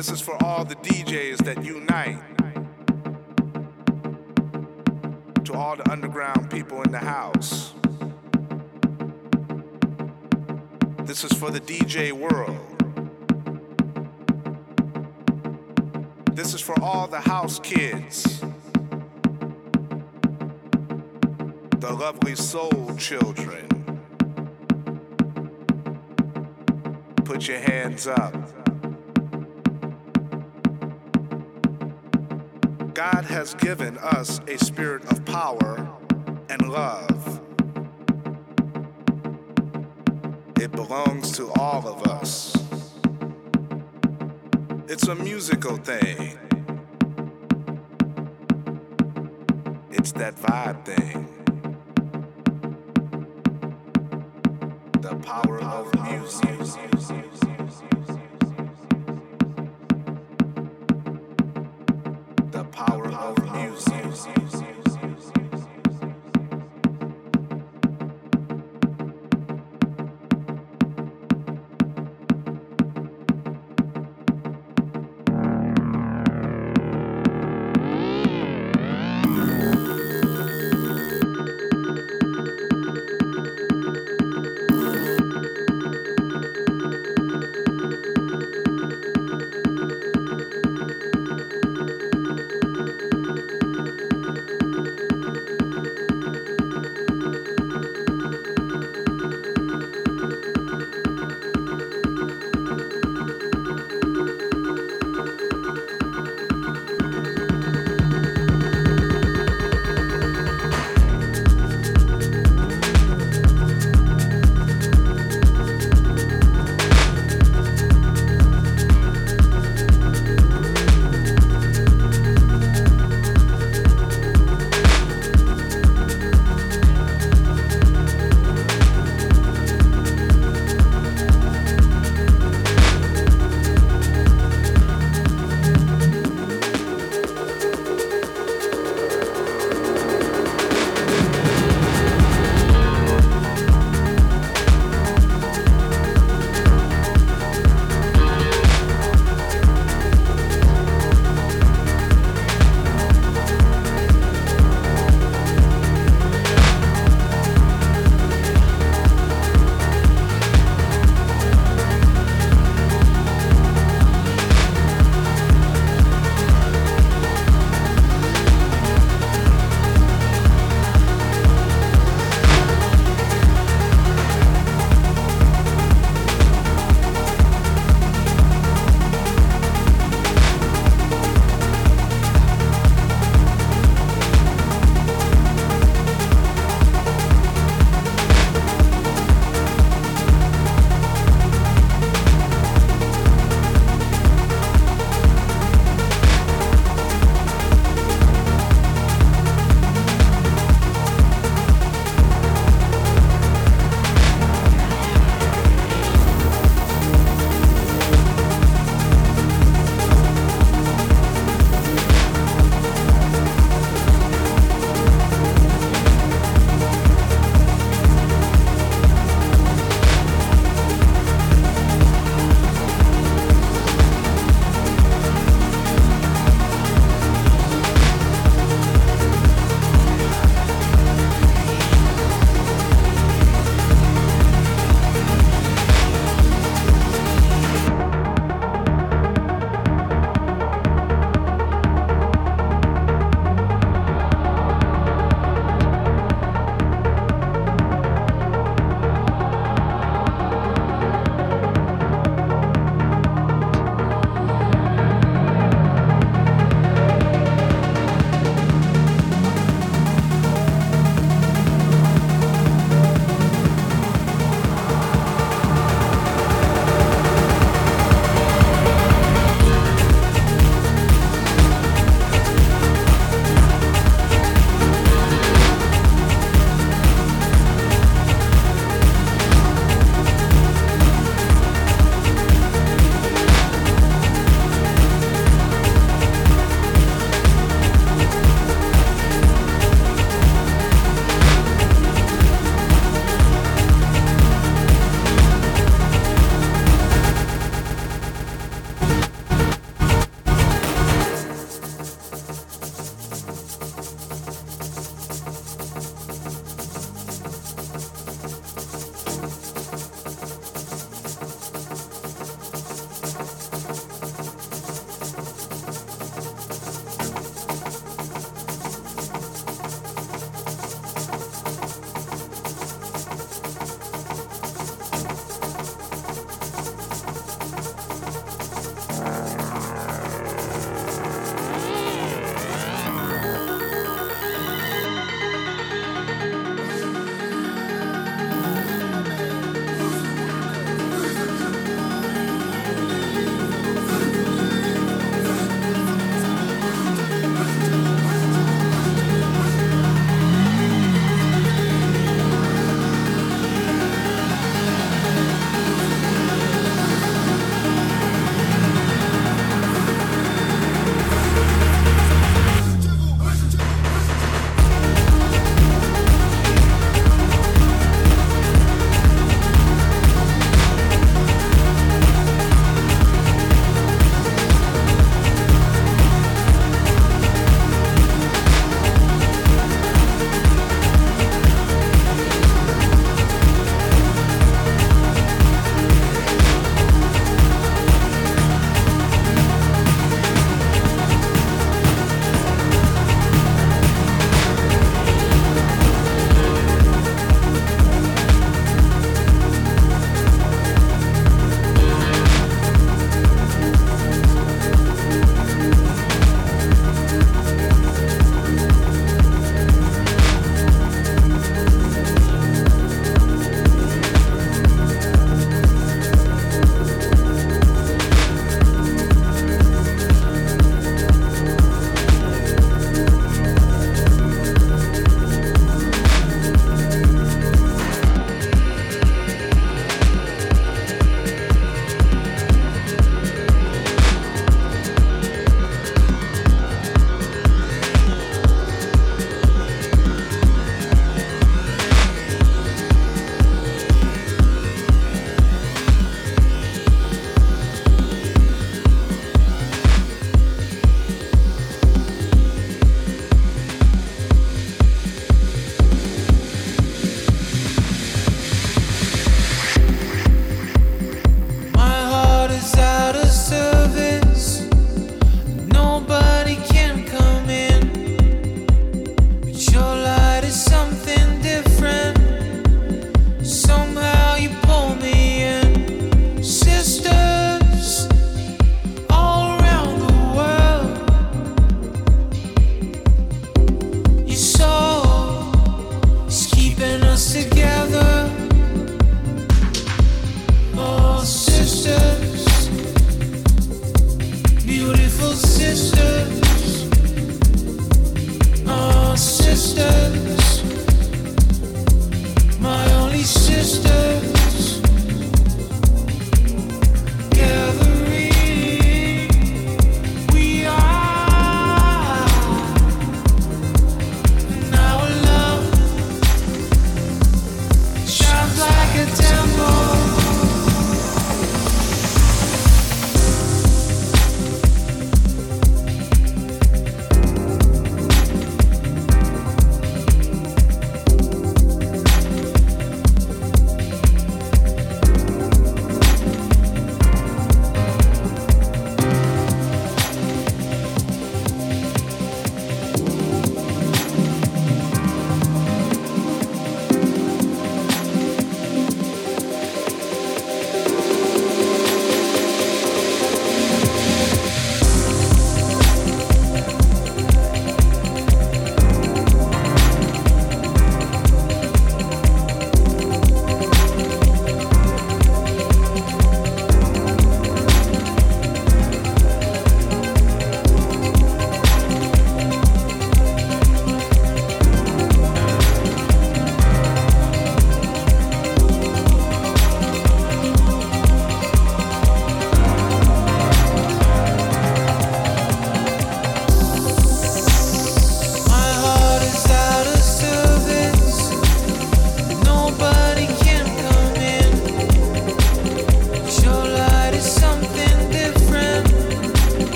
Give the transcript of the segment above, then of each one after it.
This is for all the DJs that unite. To all the underground people in the house. This is for the DJ world. This is for all the house kids. The lovely soul children. Put your hands up. God has given us a spirit of power and love. It belongs to all of us. It's a musical thing. It's that vibe thing. The power of music.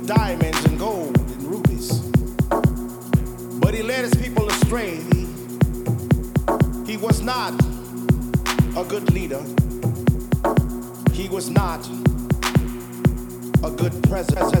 with diamonds and gold and rubies. But he led his people astray. He, he was not a good leader. He was not a good presence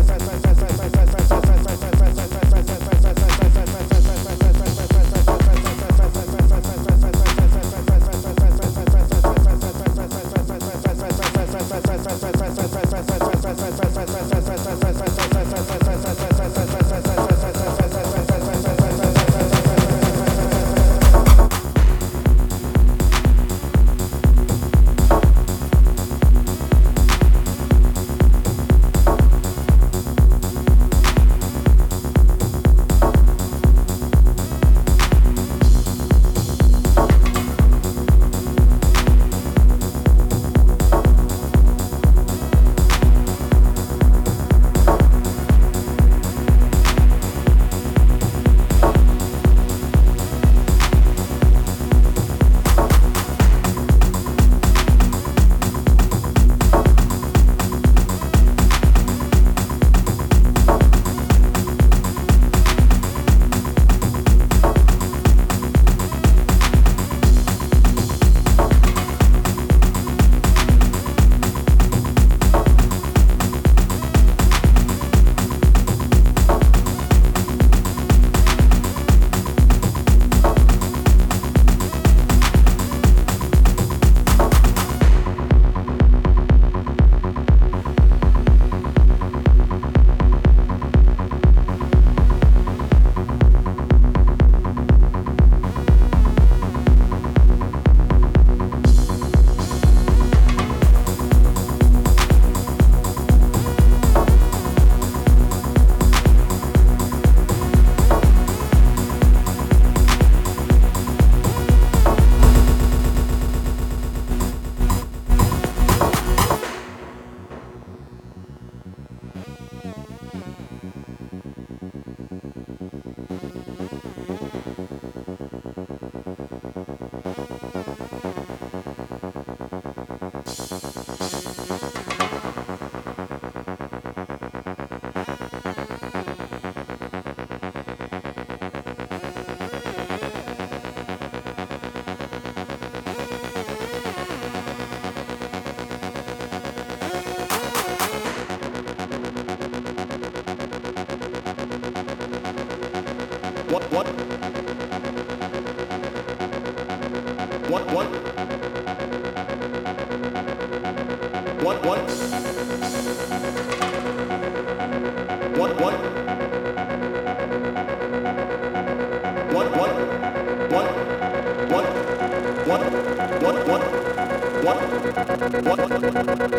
What?